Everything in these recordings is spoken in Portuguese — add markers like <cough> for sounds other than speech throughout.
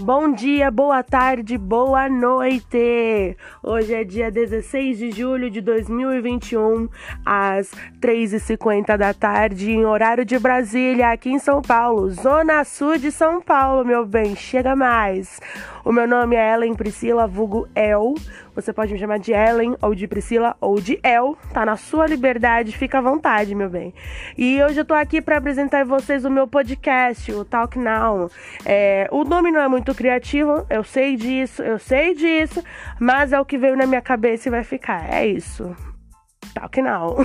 Bom dia, boa tarde, boa noite! Hoje é dia 16 de julho de 2021, às 3h50 da tarde, em horário de Brasília, aqui em São Paulo, Zona Sul de São Paulo, meu bem, chega mais! O meu nome é Ellen Priscila, vulgo El. Você pode me chamar de Ellen, ou de Priscila, ou de El. Tá na sua liberdade, fica à vontade, meu bem. E hoje eu tô aqui para apresentar a vocês o meu podcast, o Talk Now. É, o nome não é muito criativo, eu sei disso, eu sei disso, mas é o que veio na minha cabeça e vai ficar. É isso. Talk Now.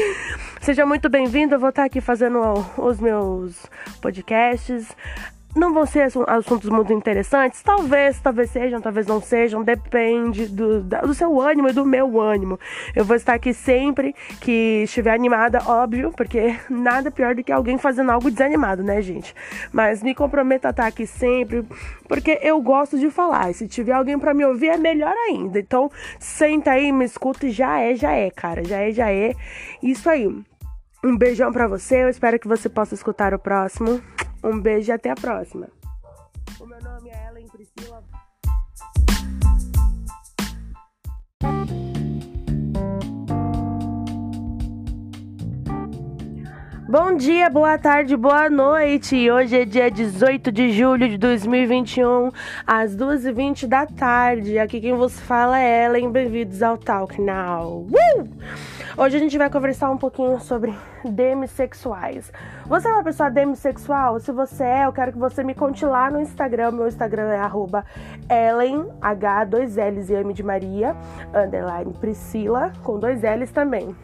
<laughs> Seja muito bem-vindo, eu vou estar aqui fazendo os meus podcasts. Não vão ser assuntos muito interessantes? Talvez, talvez sejam, talvez não sejam, depende do, do seu ânimo e do meu ânimo. Eu vou estar aqui sempre que estiver animada, óbvio, porque <laughs> nada pior do que alguém fazendo algo desanimado, né, gente? Mas me comprometo a estar aqui sempre, porque eu gosto de falar. E se tiver alguém para me ouvir, é melhor ainda. Então, senta aí, me escuta e já é, já é, cara. Já é, já é. Isso aí. Um beijão para você, eu espero que você possa escutar o próximo. Um beijo e até a próxima. O meu nome é Ellen Priscila. Bom dia, boa tarde, boa noite. Hoje é dia 18 de julho de 2021, às 2h20 da tarde. Aqui quem vos fala é Ellen. Bem-vindos ao Talk Now. Uh! Hoje a gente vai conversar um pouquinho sobre demissexuais. Você é uma pessoa demissexual? Se você é, eu quero que você me conte lá no Instagram. Meu Instagram é arroba Ellen, H, 2 L's e M de Maria, underline Priscila, com dois L's também.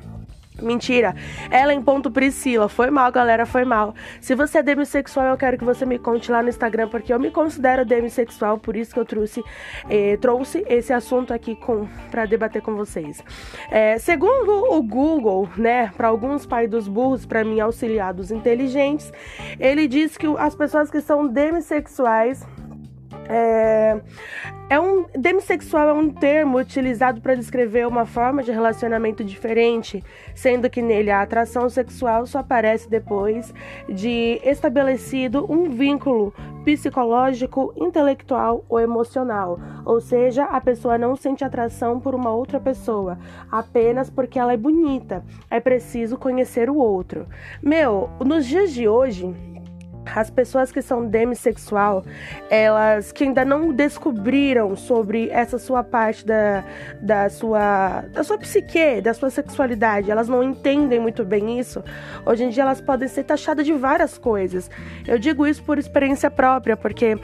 Mentira. Ellen.priscila. Foi mal, galera, foi mal. Se você é demissexual, eu quero que você me conte lá no Instagram, porque eu me considero demissexual, por isso que eu trouxe, eh, trouxe esse assunto aqui com para debater com vocês. É, segundo o Google, né, para alguns pais dos burros, para mim auxiliados inteligentes, ele diz que as pessoas que são demissexuais é, é um demissexual é um termo utilizado para descrever uma forma de relacionamento diferente, sendo que nele a atração sexual só aparece depois de estabelecido um vínculo psicológico, intelectual ou emocional. Ou seja, a pessoa não sente atração por uma outra pessoa apenas porque ela é bonita. É preciso conhecer o outro. Meu, nos dias de hoje, as pessoas que são demissexual, elas que ainda não descobriram sobre essa sua parte da, da sua da sua psique, da sua sexualidade, elas não entendem muito bem isso. Hoje em dia elas podem ser taxadas de várias coisas. Eu digo isso por experiência própria, porque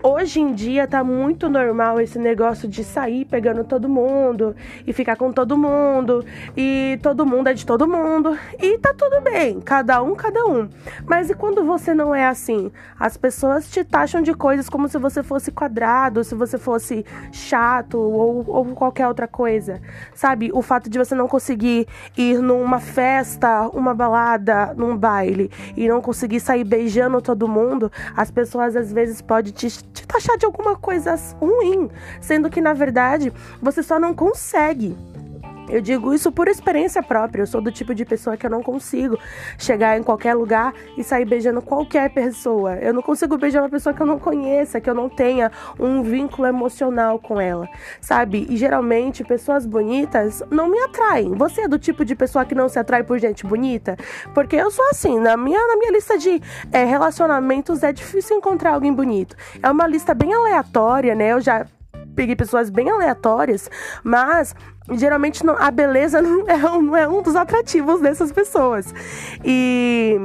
Hoje em dia tá muito normal esse negócio de sair pegando todo mundo e ficar com todo mundo e todo mundo é de todo mundo e tá tudo bem, cada um, cada um. Mas e quando você não é assim? As pessoas te taxam de coisas como se você fosse quadrado, se você fosse chato ou, ou qualquer outra coisa. Sabe? O fato de você não conseguir ir numa festa, uma balada, num baile e não conseguir sair beijando todo mundo, as pessoas às vezes podem te te taxar de alguma coisa ruim, sendo que na verdade você só não consegue eu digo isso por experiência própria. Eu sou do tipo de pessoa que eu não consigo chegar em qualquer lugar e sair beijando qualquer pessoa. Eu não consigo beijar uma pessoa que eu não conheça, que eu não tenha um vínculo emocional com ela, sabe? E geralmente pessoas bonitas não me atraem. Você é do tipo de pessoa que não se atrai por gente bonita? Porque eu sou assim. Na minha, na minha lista de é, relacionamentos é difícil encontrar alguém bonito. É uma lista bem aleatória, né? Eu já peguei pessoas bem aleatórias, mas geralmente não, a beleza <laughs> não é, não é um dos atrativos dessas pessoas. E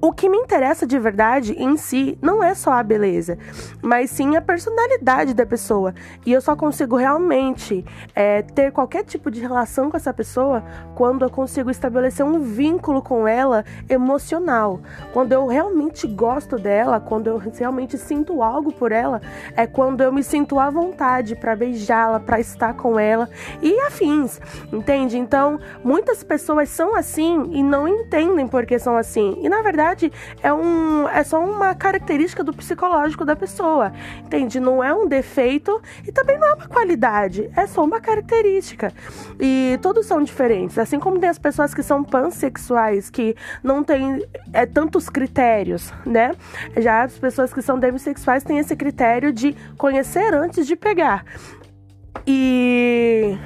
o que me interessa de verdade em si não é só a beleza, mas sim a personalidade da pessoa. E eu só consigo realmente é, ter qualquer tipo de relação com essa pessoa quando eu consigo estabelecer um vínculo com ela emocional. Quando eu realmente gosto dela, quando eu realmente sinto algo por ela, é quando eu me sinto à vontade para beijá-la, para estar com ela e afins, entende? Então, muitas pessoas são assim e não entendem por que são assim. E na verdade, verdade, é, um, é só uma característica do psicológico da pessoa. Entende? Não é um defeito e também não é uma qualidade. É só uma característica. E todos são diferentes. Assim como tem as pessoas que são pansexuais, que não têm é, tantos critérios, né? Já as pessoas que são demissexuais têm esse critério de conhecer antes de pegar. E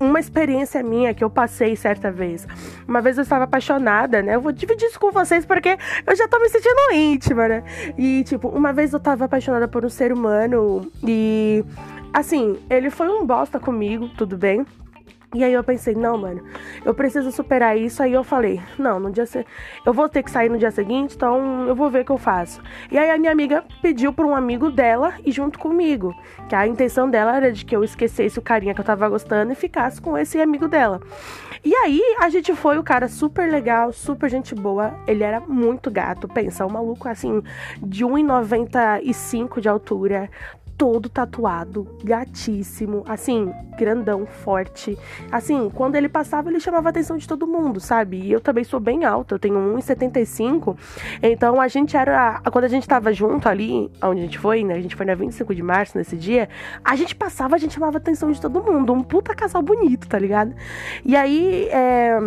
uma experiência minha que eu passei certa vez. Uma vez eu estava apaixonada, né? Eu vou dividir isso com vocês porque eu já tô me sentindo íntima, né? E, tipo, uma vez eu estava apaixonada por um ser humano e. Assim, ele foi um bosta comigo, tudo bem. E aí eu pensei, não, mano, eu preciso superar isso. Aí eu falei, não, no dia se... eu vou ter que sair no dia seguinte, então eu vou ver o que eu faço. E aí a minha amiga pediu para um amigo dela e junto comigo, que a intenção dela era de que eu esquecesse o carinha que eu tava gostando e ficasse com esse amigo dela. E aí a gente foi, o cara super legal, super gente boa. Ele era muito gato, pensa, um maluco assim de 1,95 de altura, todo tatuado, gatíssimo, assim, grandão, forte. Assim, quando ele passava, ele chamava a atenção de todo mundo, sabe? E eu também sou bem alta, eu tenho 1,75. Então a gente era. Quando a gente tava junto ali, onde a gente foi, né? A gente foi na 25 de março nesse dia, a gente passava, a gente chamava a atenção de todo mundo. Um puta casal bonito, tá ligado? E aí, é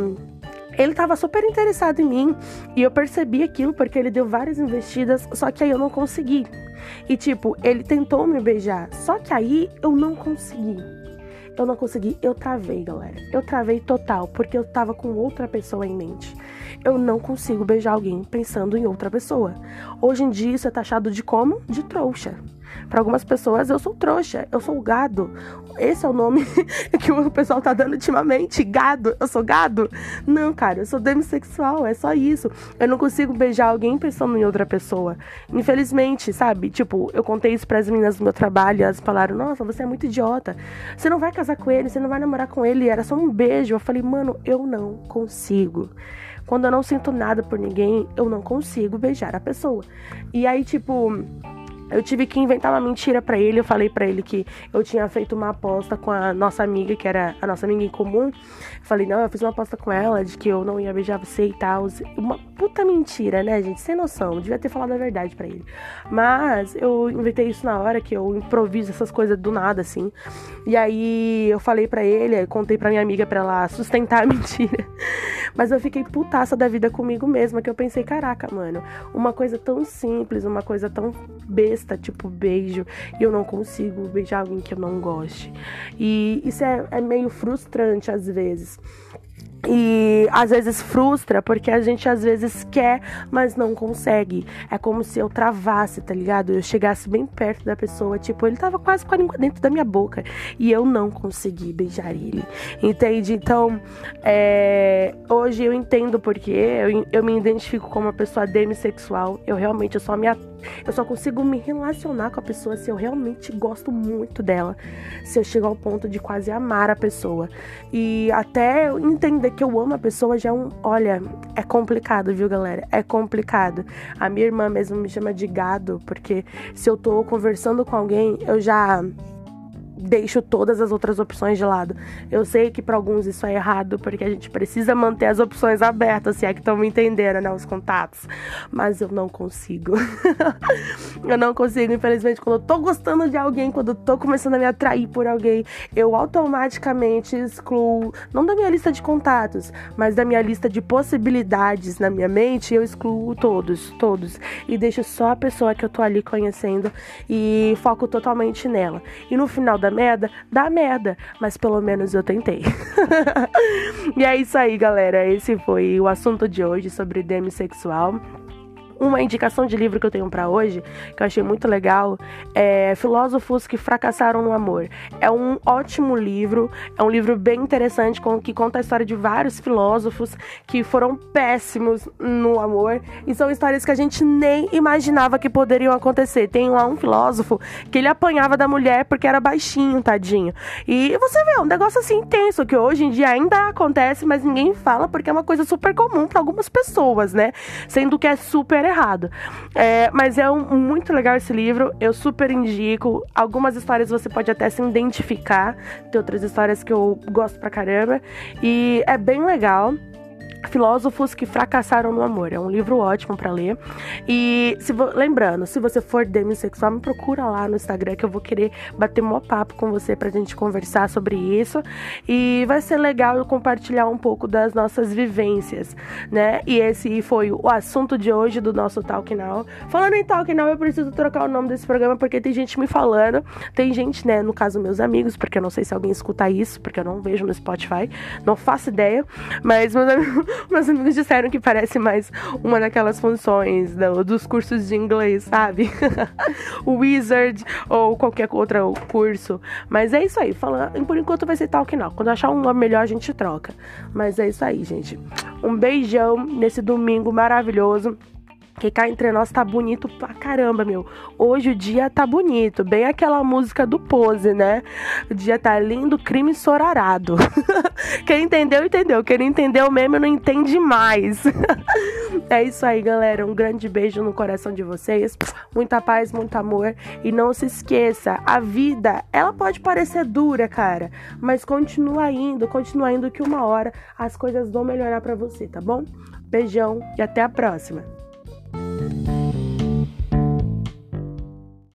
ele tava super interessado em mim e eu percebi aquilo porque ele deu várias investidas, só que aí eu não consegui. E tipo, ele tentou me beijar, só que aí eu não consegui. Eu não consegui, eu travei, galera. Eu travei total, porque eu tava com outra pessoa em mente. Eu não consigo beijar alguém pensando em outra pessoa. Hoje em dia isso é taxado de como? De trouxa. Para algumas pessoas, eu sou trouxa, eu sou gado. Esse é o nome <laughs> que o pessoal tá dando ultimamente, gado. Eu sou gado? Não, cara, eu sou demissexual, é só isso. Eu não consigo beijar alguém pensando em outra pessoa. Infelizmente, sabe? Tipo, eu contei isso pras meninas do meu trabalho, elas falaram: "Nossa, você é muito idiota. Você não vai casar com ele, você não vai namorar com ele, era só um beijo". Eu falei: "Mano, eu não consigo". Quando eu não sinto nada por ninguém, eu não consigo beijar a pessoa. E aí, tipo, eu tive que inventar uma mentira para ele. Eu falei para ele que eu tinha feito uma aposta com a nossa amiga, que era a nossa amiga em comum. Eu falei, não, eu fiz uma aposta com ela de que eu não ia beijar você e tal. Uma puta mentira, né, gente? Sem noção. Eu devia ter falado a verdade para ele. Mas eu inventei isso na hora que eu improviso essas coisas do nada, assim. E aí eu falei para ele, contei pra minha amiga pra ela sustentar a <laughs> mentira. Mas eu fiquei putaça da vida comigo mesma, que eu pensei, caraca, mano, uma coisa tão simples, uma coisa tão besta, tipo beijo, e eu não consigo beijar alguém que eu não goste. E isso é, é meio frustrante às vezes. E às vezes frustra, porque a gente às vezes quer, mas não consegue. É como se eu travasse, tá ligado? Eu chegasse bem perto da pessoa, tipo, ele tava quase com a língua dentro da minha boca e eu não consegui beijar ele. Entende? Então, é... hoje eu entendo porque eu, eu me identifico como uma pessoa demissexual. Eu realmente eu só me eu só consigo me relacionar com a pessoa se eu realmente gosto muito dela. Se eu chego ao ponto de quase amar a pessoa. E até entender que eu amo a pessoa já é um. Olha, é complicado, viu, galera? É complicado. A minha irmã mesmo me chama de gado, porque se eu tô conversando com alguém, eu já deixo todas as outras opções de lado. Eu sei que para alguns isso é errado, porque a gente precisa manter as opções abertas, se é que estão me entendendo, né? Os contatos. Mas eu não consigo. <laughs> eu não consigo, infelizmente, quando eu tô gostando de alguém, quando eu tô começando a me atrair por alguém, eu automaticamente excluo, não da minha lista de contatos, mas da minha lista de possibilidades na minha mente, eu excluo todos, todos. E deixo só a pessoa que eu tô ali conhecendo e foco totalmente nela. E no final da merda, dá merda. Mas pelo menos eu tentei. <laughs> e é isso aí, galera. Esse foi o assunto de hoje sobre demissexual. Uma indicação de livro que eu tenho para hoje, que eu achei muito legal, é Filósofos que Fracassaram no Amor. É um ótimo livro, é um livro bem interessante que conta a história de vários filósofos que foram péssimos no amor e são histórias que a gente nem imaginava que poderiam acontecer. Tem lá um filósofo que ele apanhava da mulher porque era baixinho, tadinho. E você vê, é um negócio assim intenso que hoje em dia ainda acontece, mas ninguém fala porque é uma coisa super comum para algumas pessoas, né? Sendo que é super errado. É, mas é um, muito legal esse livro, eu super indico. Algumas histórias você pode até se identificar, tem outras histórias que eu gosto pra caramba. E é bem legal. Filósofos que Fracassaram no Amor. É um livro ótimo para ler. E se lembrando, se você for demissexual, me procura lá no Instagram que eu vou querer bater um papo com você pra gente conversar sobre isso. E vai ser legal eu compartilhar um pouco das nossas vivências, né? E esse foi o assunto de hoje do nosso Talk Now. Falando em Talk Now, eu preciso trocar o nome desse programa porque tem gente me falando. Tem gente, né, no caso meus amigos, porque eu não sei se alguém escuta isso, porque eu não vejo no Spotify, não faço ideia. Mas meus amigos, <laughs> meus amigos disseram que parece mais uma daquelas funções do, dos cursos de inglês, sabe? <laughs> Wizard ou qualquer outro curso. Mas é isso aí. Falando, por enquanto vai ser Talk Now. Quando achar um nome melhor, a gente troca. Mas é isso aí, gente. Um beijão nesse domingo maravilhoso. Que cá entre nós tá bonito pra caramba, meu. Hoje o dia tá bonito. Bem aquela música do Pose, né? O dia tá lindo, crime sorarado. <laughs> Quem entendeu, entendeu. Quem não entendeu mesmo, não entende mais. <laughs> é isso aí, galera. Um grande beijo no coração de vocês. Muita paz, muito amor. E não se esqueça, a vida, ela pode parecer dura, cara. Mas continua indo, continua indo que uma hora as coisas vão melhorar para você, tá bom? Beijão e até a próxima. Thank you.